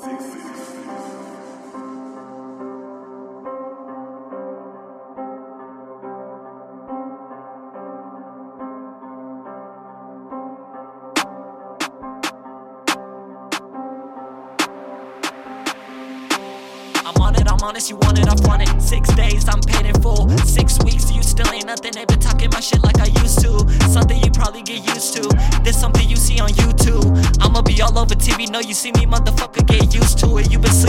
I'm on it, I'm honest, you want it, I want it. Six days, I'm paid in full. Six weeks, you still ain't nothing. They been talking my shit like I used to. Something you probably get used to. This something you see on YouTube. I'ma be all over TV, know you see me, motherfucker, get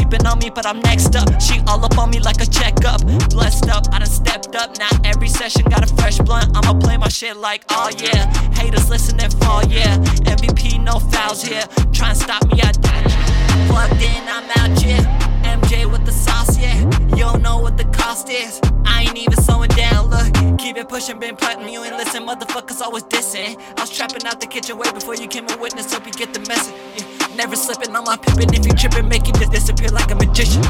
sleeping on me, but I'm next up. She all up on me like a checkup. Blessed up, I done stepped up. Now every session got a fresh blunt. I'ma play my shit like, oh yeah. Haters listen and fall, yeah. MVP, no fouls, yeah. Try and stop me, I die. Plugged in, I'm out, yeah. Pushing, been plotting, you ain't listen. Motherfuckers always dissing. I was trapping out the kitchen way before you came a witness. Hope you get the message. Yeah. Never slipping on my pippin'. If you trippin', make it just disappear like a magician.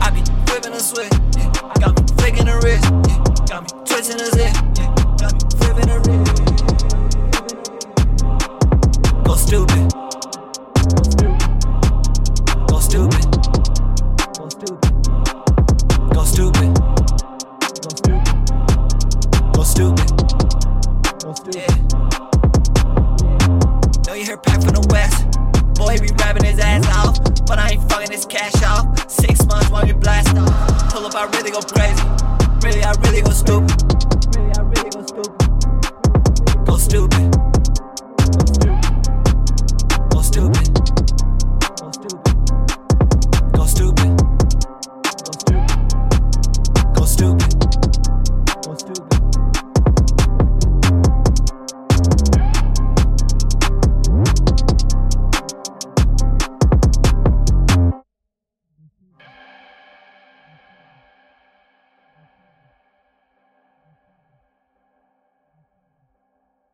I be flipping a switch, yeah. Got me flicking a wrist, yeah. Got me twisting a zip, yeah. Got me flipping a wrist. Go stupid. Know you hear Pac from the West. Boy be rapping his ass off, but I ain't fucking his cash off. Six months while you blast off. Pull up, I really go crazy. Really, I really. Go stupid.